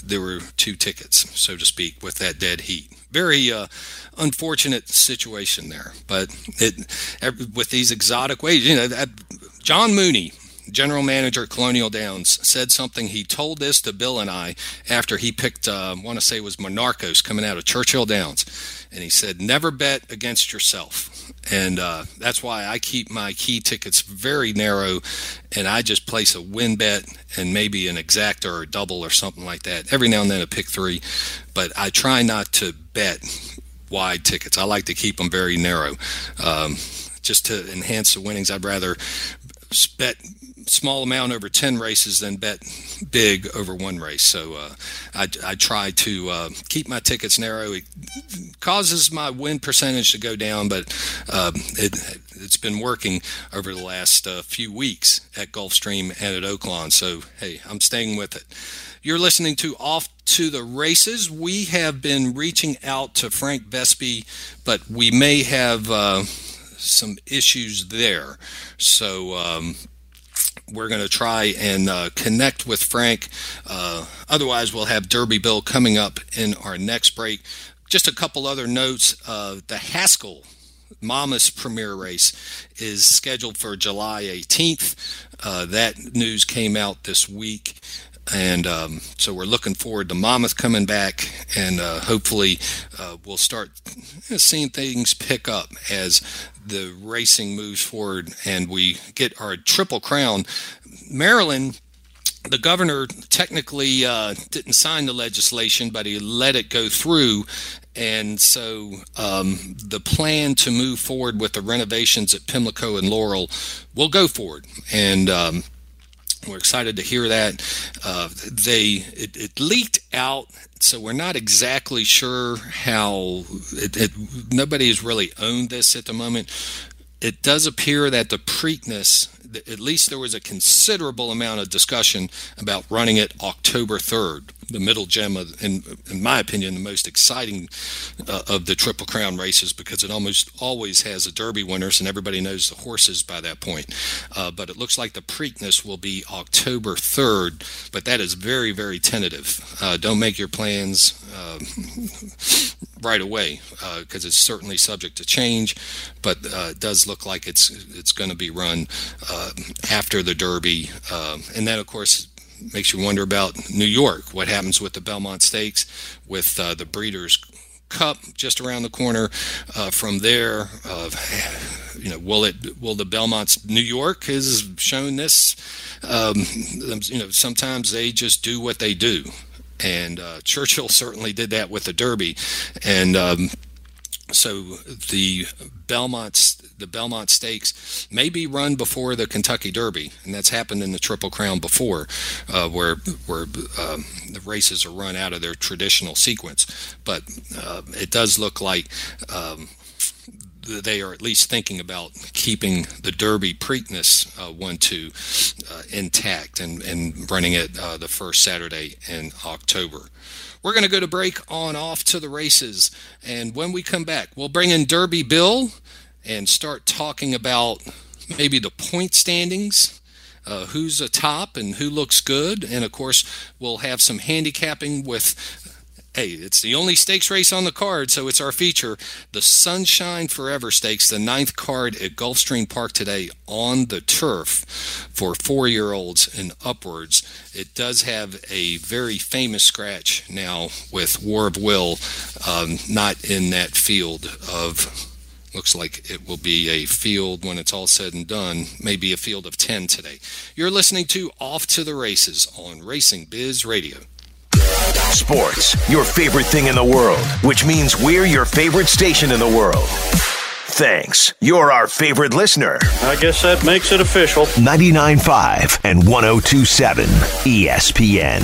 there were two tickets, so to speak, with that dead heat. Very uh, unfortunate situation there, but it with these exotic ways, you know, that, John Mooney general manager at Colonial Downs, said something. He told this to Bill and I after he picked, uh, I want to say it was Monarchos coming out of Churchill Downs. And he said, never bet against yourself. And uh, that's why I keep my key tickets very narrow and I just place a win bet and maybe an exact or a double or something like that. Every now and then a pick three, but I try not to bet wide tickets. I like to keep them very narrow. Um, just to enhance the winnings, I'd rather bet small amount over 10 races than bet big over one race. So uh, I, I, try to uh, keep my tickets narrow. It causes my win percentage to go down, but uh, it, has been working over the last uh, few weeks at Gulfstream and at Oaklawn. So, hey, I'm staying with it. You're listening to Off to the Races. We have been reaching out to Frank Vespe, but we may have uh, some issues there. So, um, we're going to try and uh, connect with Frank. Uh, otherwise, we'll have Derby Bill coming up in our next break. Just a couple other notes. Uh, the Haskell Monmouth Premier Race is scheduled for July 18th. Uh, that news came out this week. And um, so we're looking forward to Monmouth coming back, and uh, hopefully uh, we'll start seeing things pick up as the racing moves forward and we get our triple crown. Maryland the governor technically uh, didn't sign the legislation, but he let it go through. And so um, the plan to move forward with the renovations at Pimlico and Laurel will go forward. And um, we're excited to hear that. Uh, they it, it, leaked out, so we're not exactly sure how. It, it, nobody has really owned this at the moment. It does appear that the Preakness at least there was a considerable amount of discussion about running it October 3rd, the middle gem of, in, in my opinion, the most exciting uh, of the Triple Crown races because it almost always has a Derby winners and everybody knows the horses by that point. Uh, but it looks like the Preakness will be October 3rd, but that is very, very tentative. Uh, don't make your plans uh, right away because uh, it's certainly subject to change, but uh, it does look like it's it's going to be run after the Derby, and then of course makes you wonder about New York. What happens with the Belmont Stakes, with uh, the Breeders' Cup just around the corner uh, from there? you know, will it will the Belmont's New York has shown this? Um, you know, sometimes they just do what they do and uh, Churchill certainly did that with the Derby, and um, so the Belmont the Belmont Stakes may be run before the Kentucky Derby, and that's happened in the Triple Crown before, uh, where where um, the races are run out of their traditional sequence. But uh, it does look like um, they are at least thinking about keeping the Derby Preakness uh, one two uh, intact and, and running it uh, the first Saturday in October. We're going to go to break on off to the races, and when we come back, we'll bring in Derby Bill and start talking about maybe the point standings. Uh, who's atop and who looks good. And of course, we'll have some handicapping with hey, it's the only stakes race on the card, so it's our feature. The Sunshine Forever Stakes, the ninth card at Gulfstream Park today on the turf for four year olds and upwards. It does have a very famous scratch now with War of Will um, not in that field of. Looks like it will be a field when it's all said and done, maybe a field of 10 today. You're listening to Off to the Races on Racing Biz Radio. Sports, your favorite thing in the world, which means we're your favorite station in the world. Thanks. You're our favorite listener. I guess that makes it official. 99.5 and 102.7 ESPN.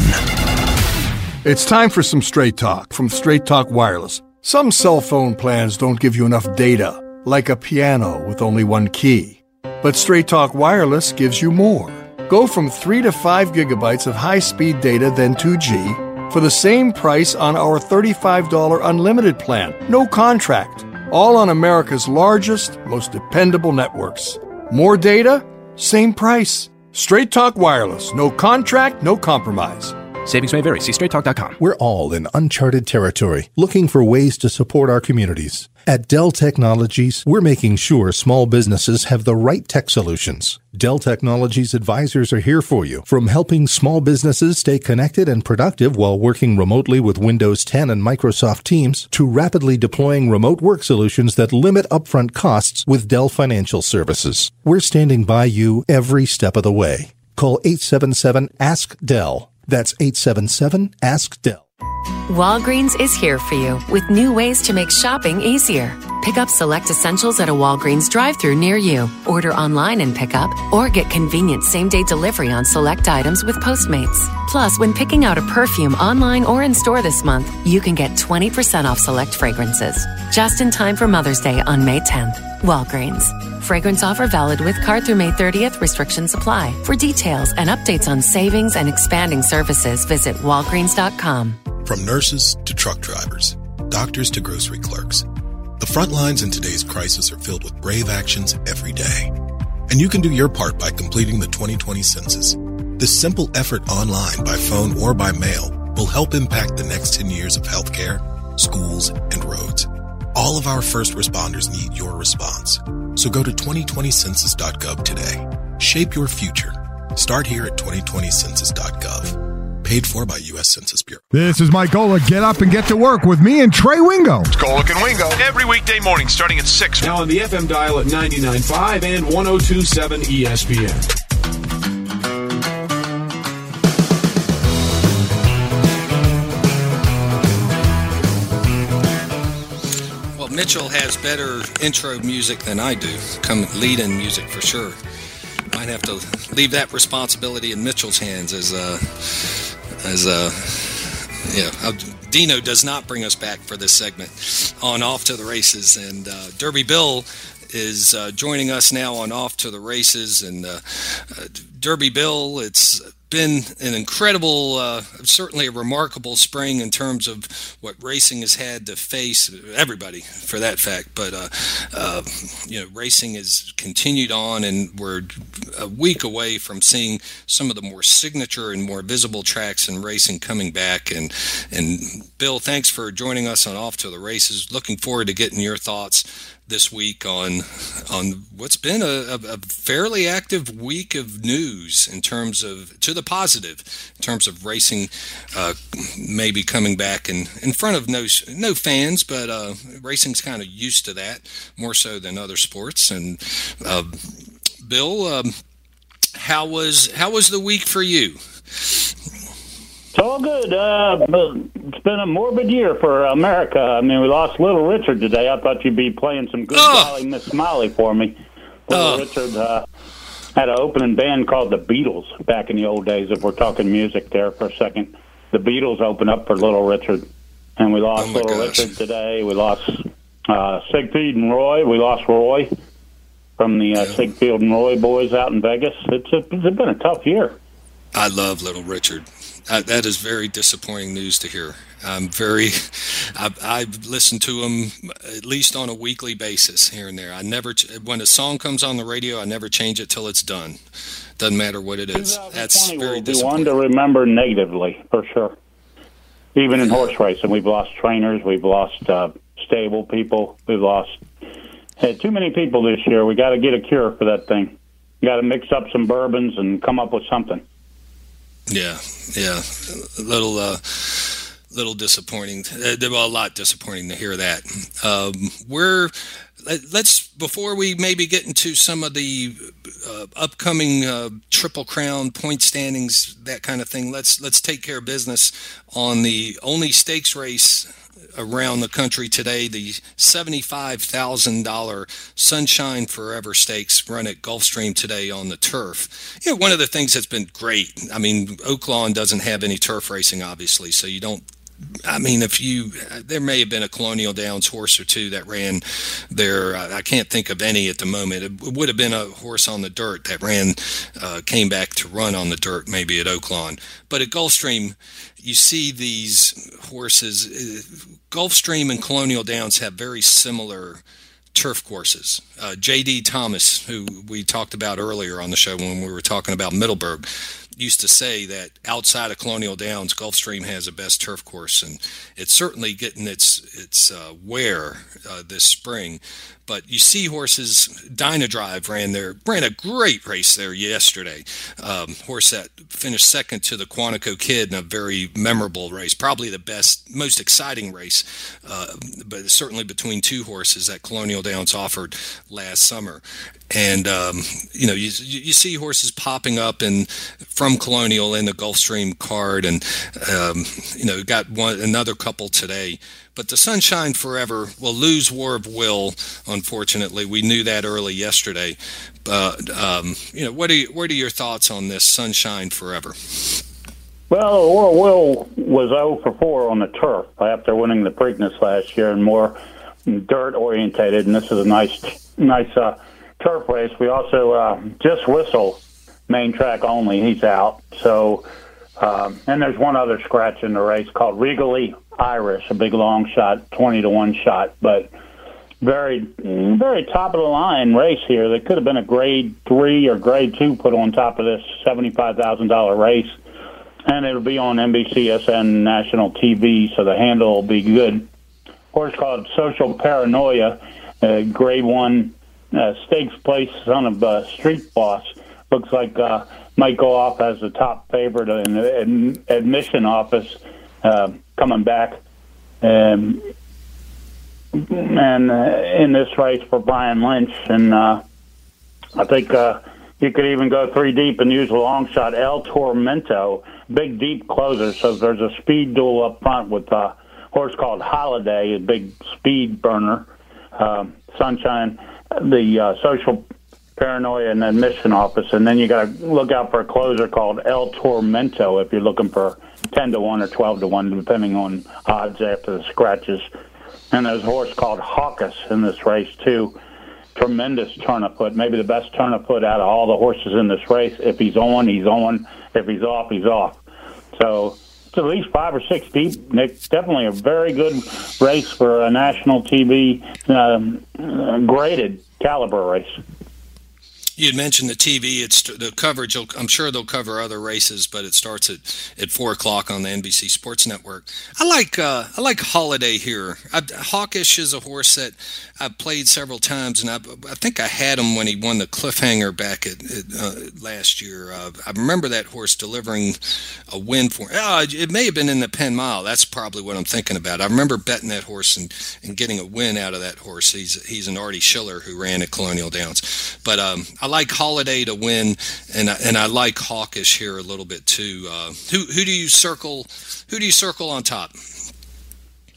It's time for some straight talk from Straight Talk Wireless. Some cell phone plans don't give you enough data, like a piano with only one key. But Straight Talk Wireless gives you more. Go from 3 to 5 gigabytes of high speed data, then 2G, for the same price on our $35 unlimited plan. No contract. all on America's largest, most dependable networks. More data, same price. Straight Talk Wireless. No contract, no compromise. Savings may vary. See straighttalk.com. We're all in uncharted territory, looking for ways to support our communities. At Dell Technologies, we're making sure small businesses have the right tech solutions. Dell Technologies advisors are here for you, from helping small businesses stay connected and productive while working remotely with Windows 10 and Microsoft Teams, to rapidly deploying remote work solutions that limit upfront costs with Dell Financial Services. We're standing by you every step of the way. Call 877 Ask Dell. That's 877 Ask Dell. Walgreens is here for you with new ways to make shopping easier. Pick up select essentials at a Walgreens drive through near you. Order online and pick up, or get convenient same day delivery on select items with Postmates. Plus, when picking out a perfume online or in store this month, you can get 20% off select fragrances. Just in time for Mother's Day on May 10th. Walgreens. Fragrance offer valid with card through May 30th. Restrictions apply. For details and updates on savings and expanding services, visit walgreens.com. nurses to truck drivers, doctors to grocery clerks, the front lines in today's crisis are filled with brave actions every day. And you can do your part by completing the 2020 census. This simple effort online, by phone, or by mail will help impact the next 10 years of healthcare, schools, and roads. All of our first responders need your response. So go to 2020census.gov today. Shape your future. Start here at 2020census.gov. Paid for by U.S. Census Bureau. This is Mike Golic. Get up and get to work with me and Trey Wingo. It's Golic and Wingo every weekday morning starting at 6. Now on the FM dial at 99.5 and 102.7 ESPN. Well, Mitchell has better intro music than I do. Come lead in music for sure. Might have to leave that responsibility in Mitchell's hands as uh, as uh, yeah. uh, Dino does not bring us back for this segment on off to the races, and uh, Derby Bill is uh, joining us now on off to the races, and uh, uh, Derby Bill. It's been an incredible, uh, certainly a remarkable spring in terms of what racing has had to face. Everybody, for that fact, but uh, uh, you know, racing has continued on, and we're a week away from seeing some of the more signature and more visible tracks in racing coming back. And and Bill, thanks for joining us on Off to the Races. Looking forward to getting your thoughts this week on on what's been a, a, fairly active week of news in terms of to the positive in terms of racing uh, maybe coming back in, in front of no no fans but uh, racing's kind of used to that more so than other sports. And uh, Bill um, how was how was the week for you it's all good. Uh, it's been a morbid year for America. I mean, we lost Little Richard today. I thought you'd be playing some good golly Miss Smiley for me. Little Richard uh, had an opening band called the Beatles back in the old days. If we're talking music there for a second, the Beatles opened up for Little Richard, and we lost Oh, Little Richard today. We lost uh, Siegfried and Roy. We lost Roy from the uh, Siegfried and Roy boys out in Vegas. It's, a, it's been a tough year. I love Little Richard. Uh, that is very disappointing news to hear. I'm very, I, I listen to them at least on a weekly basis here and there. I never, ch- when a song comes on the radio, I never change it till it's done. Doesn't matter what it is. That's very will one to remember negatively for sure. Even in horse racing, we've lost trainers, we've lost uh, stable people, we've lost had too many people this year. We got to get a cure for that thing. Got to mix up some bourbons and come up with something. Yeah, yeah, a little, uh, little disappointing. Uh, well, a lot disappointing to hear that. Um, we're let- let's before we maybe get into some of the uh, upcoming uh, Triple Crown point standings, that kind of thing. Let's let's take care of business on the only stakes race around the country today, the $75,000 Sunshine Forever Stakes run at Gulfstream today on the turf. You know, one of the things that's been great, I mean, Oaklawn doesn't have any turf racing, obviously, so you don't I mean, if you, there may have been a Colonial Downs horse or two that ran there. I can't think of any at the moment. It would have been a horse on the dirt that ran, uh, came back to run on the dirt, maybe at Oaklawn. But at Gulfstream, you see these horses. Uh, Gulfstream and Colonial Downs have very similar turf courses. Uh, J.D. Thomas, who we talked about earlier on the show when we were talking about Middleburg, used to say that outside of Colonial Downs, Gulfstream has the best turf course, and it's certainly getting its its uh, wear uh, this spring. But you see horses. Dynadrive ran there, ran a great race there yesterday. Um, horse that finished second to the Quantico Kid in a very memorable race, probably the best, most exciting race, uh, but certainly between two horses that Colonial Downs offered last summer and um, you know you, you see horses popping up in from Colonial in the Gulfstream card, and um, you know got one another couple today. But the Sunshine Forever will lose War of Will. Unfortunately, we knew that early yesterday. But um, you know, what are you, what are your thoughts on this Sunshine Forever? Well, of Will was 0 for 4 on the turf after winning the Preakness last year, and more dirt orientated. And this is a nice, nice. Uh, turf race. We also uh, just whistle main track only. He's out. So, um, and there's one other scratch in the race called Regally Irish, a big long shot, twenty to one shot, but very, very top of the line race here. That could have been a grade three or grade two put on top of this seventy-five thousand dollar race, and it'll be on NBCSN national TV, so the handle will be good. Horse called Social Paranoia, uh, grade one uh, Stakes Place, son of uh, Street Boss, looks like uh, might go off as the top favorite in the admission office uh, coming back. Um, and uh, in this race for Brian Lynch, and uh, I think uh, you could even go three deep and use a long shot. El Tormento, big deep closer. So there's a speed duel up front with a horse called Holiday, a big speed burner. Uh, Sunshine the uh, social paranoia and admission office, and then you got to look out for a closer called El Tormento if you're looking for ten to one or twelve to one, depending on odds after the scratches. And there's a horse called Hawkish in this race too. Tremendous turn of foot, maybe the best turn of foot out of all the horses in this race. If he's on, he's on. If he's off, he's off. So it's at least five or six deep. Nick, definitely a very good race for a national TV um, uh, graded caliber race. You had mentioned the TV. It's the coverage. I'm sure they'll cover other races, but it starts at, at four o'clock on the NBC Sports Network. I like uh, I like Holiday here. I, Hawkish is a horse that I've played several times, and I, I think I had him when he won the Cliffhanger back at, at uh, last year. Uh, I remember that horse delivering a win for. Uh, it may have been in the Penn Mile. That's probably what I'm thinking about. I remember betting that horse and, and getting a win out of that horse. He's he's an Artie Schiller who ran at Colonial Downs, but um, I like Holiday to win, and I, and I like Hawkish here a little bit too. Uh, who who do you circle? Who do you circle on top?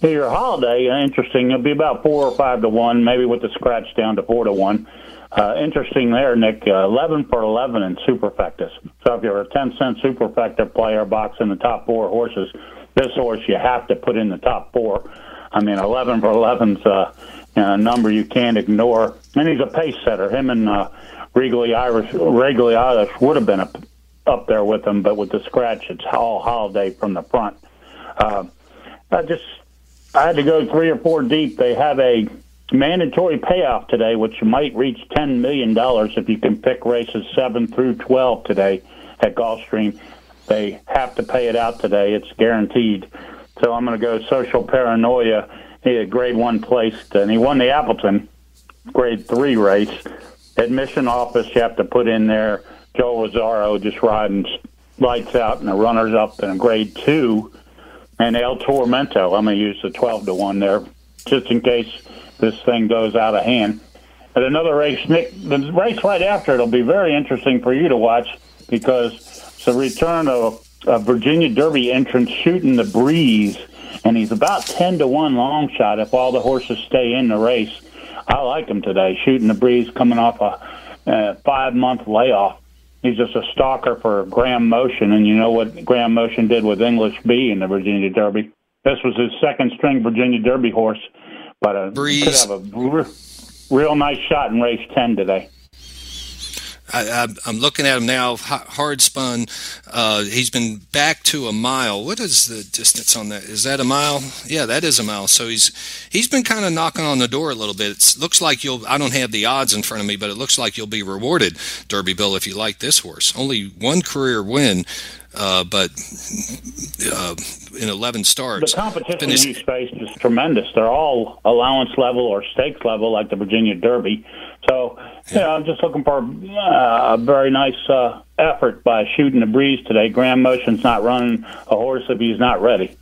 Your Holiday, uh, interesting. It'll be about four or five to one, maybe with the scratch down to four to one. Uh, interesting there, Nick. Uh, Eleven for eleven in superfectas. So if you're a ten cent superfecta player, boxing the top four horses, this horse you have to put in the top four. I mean, eleven for eleven's uh, a number you can't ignore, and he's a pace setter. Him and uh, Regally Irish, Regally Irish would have been up, up there with them, but with the scratch, it's all Holiday from the front. Uh, I just, I had to go three or four deep. They have a mandatory payoff today, which might reach $10 million if you can pick races 7 through 12 today at Gulfstream. They have to pay it out today. It's guaranteed. So I'm going to go Social Paranoia. He had grade one placed, and he won the Appleton grade three race admission office, you have to put in there Joe Rosario just riding lights out and the runners up in a grade two, and El Tormento. I'm going to use the 12 to 1 there just in case this thing goes out of hand. At another race, Nick, the race right after it'll be very interesting for you to watch because it's a return of a Virginia Derby entrant shooting the breeze, and he's about 10 to 1 long shot if all the horses stay in the race. I like him today, shooting the breeze, coming off a, a five month layoff. He's just a stalker for Graham Motion, and you know what Graham Motion did with English B in the Virginia Derby. This was his second string Virginia Derby horse, but uh, Breeze. could have a real nice shot in race ten today. I, I'm looking at him now. Hard spun. Uh, he's been back to a mile. What is the distance on that? Is that a mile? Yeah, that is a mile. So he's he's been kind of knocking on the door a little bit. It looks like you'll. I don't have the odds in front of me, but it looks like you'll be rewarded, Derby Bill, if you like this horse. Only one career win, uh, but uh, in 11 starts. The competition Finished- he's faced is tremendous. They're all allowance level or stakes level, like the Virginia Derby. So, you know, I'm just looking for uh, a very nice uh, effort by shooting the breeze today. Graham Motion's not running a horse if he's not ready.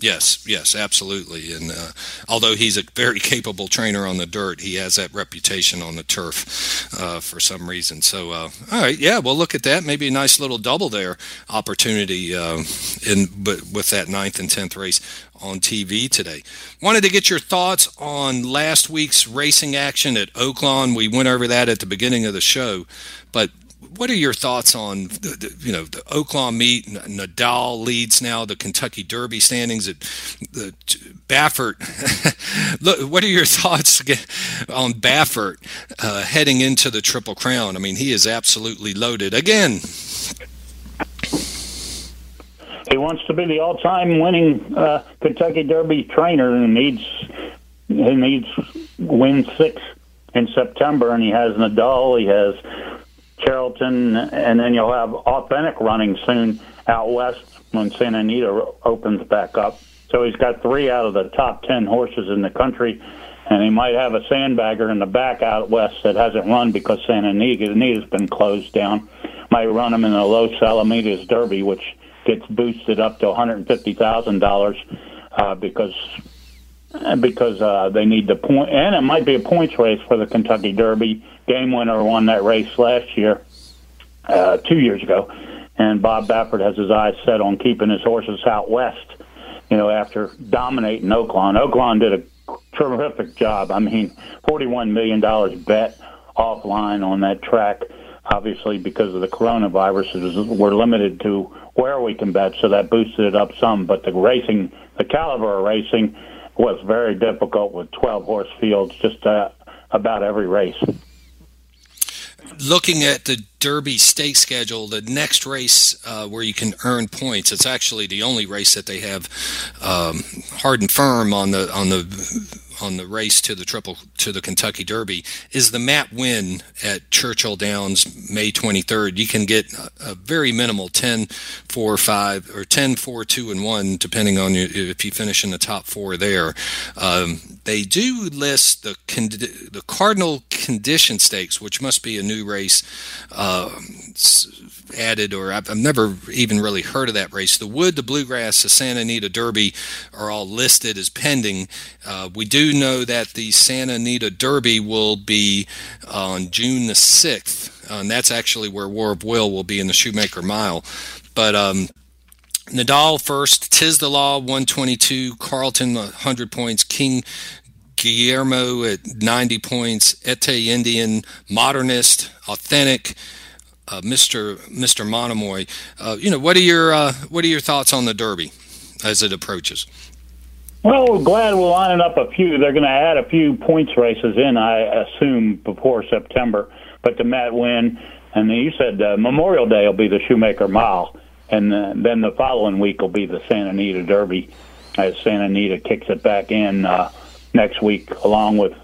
Yes, yes, absolutely. And uh, although he's a very capable trainer on the dirt, he has that reputation on the turf uh, for some reason. So, uh, all right, yeah, we'll look at that. Maybe a nice little double there opportunity uh, in but with that ninth and tenth race on TV today. Wanted to get your thoughts on last week's racing action at Oaklawn. We went over that at the beginning of the show, but what are your thoughts on the, the, you know the Oaklawn meet? Nadal leads now the Kentucky Derby standings. At the Baffert, look, what are your thoughts on Baffert uh, heading into the Triple Crown? I mean, he is absolutely loaded again. He wants to be the all-time winning uh, Kentucky Derby trainer, and needs he needs win six in September, and he has Nadal, he has Charlatan, and then you'll have authentic running soon out west when Santa Anita opens back up. So he's got three out of the top ten horses in the country, and he might have a sandbagger in the back out west that hasn't run because Santa Anita Anita's been closed down. Might run him in the Los Alamitos Derby, which gets boosted up to one hundred fifty thousand dollars uh, because because uh, they need the point, and it might be a points race for the Kentucky Derby. Game winner won that race last year, uh, two years ago, and Bob Baffert has his eyes set on keeping his horses out west. You know, after dominating Oaklawn, Oaklawn did a terrific job. I mean, forty-one million dollars bet offline on that track. Obviously, because of the coronavirus, we're limited to where we can bet, so that boosted it up some. But the racing, the caliber of racing, was very difficult with 12 horse fields just uh, about every race. Looking at the Derby stake schedule, the next race uh, where you can earn points, it's actually the only race that they have um, hard and firm on the on the on the race to the triple to the Kentucky Derby is the Matt Winn at Churchill Downs May 23rd. You can get a, a very minimal 10 4 5 or 10 4 2 and 1 depending on you, if you finish in the top 4 there. Um, they do list the con- the Cardinal Condition Stakes, which must be a new race uh, added, or I've, I've never even really heard of that race. The Wood, the Bluegrass, the Santa Anita Derby are all listed as pending. Uh, we do know that the Santa Anita Derby will be on June the 6th, uh, and that's actually where War of Will will be in the Shoemaker Mile. But um, Nadal first, Tiz the Law 122, Charlatan 100 points, King Guillermo at 90 points, Ete Indien, Modernist, Authentic, uh, Mr. Mr. Monomoy. Uh, you know, what are your uh, what are your thoughts on the Derby as it approaches? Well, glad we're lining up a few. They're going to add a few points races in, I assume, before September. But the Matt Winn, and you said uh, Memorial Day will be the Shoemaker Mile, and uh, then the following week will be the Santa Anita Derby, as Santa Anita kicks it back in uh, next week, along with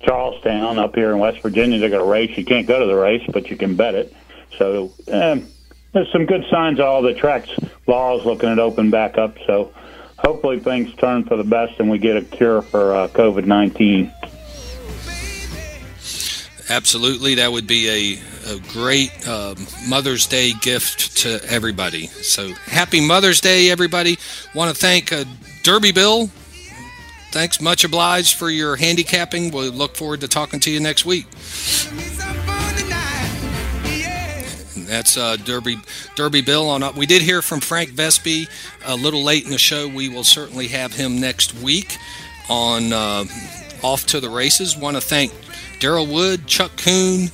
Charlestown up here in West Virginia. They're going to race. You can't go to the race, but you can bet it. So um, there's some good signs. All the tracks, Laurel's looking at open back up. So hopefully things turn for the best and we get a cure for uh, COVID 19. Absolutely, that would be a, a great um, Mother's Day gift to everybody. So happy Mother's Day, everybody! Want to thank uh, Derby Bill. Thanks, much obliged for your handicapping. We look forward to talking to you next week. That's uh, Derby Derby Bill on. We did hear from Frank Vespe a little late in the show. We will certainly have him next week on uh, off to the races. Want to thank Darrell Wood, Chuck Kuhn,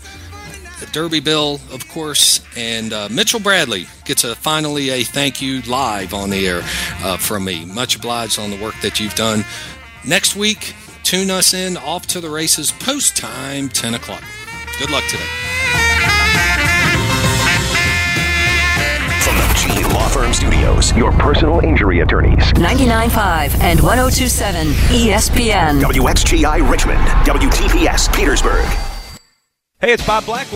Derby Bill, of course, and uh, Mitchell Bradley gets a finally a thank you live on the air uh, from me. Much obliged on the work that you've done. Next week, tune us in off to the races post time, 10 o'clock. Good luck today. From the G Law Firm Studios, your personal injury attorneys. 99.5 and 102.7 ESPN. WXGI Richmond, WTPS Petersburg. Hey, it's Bob Black.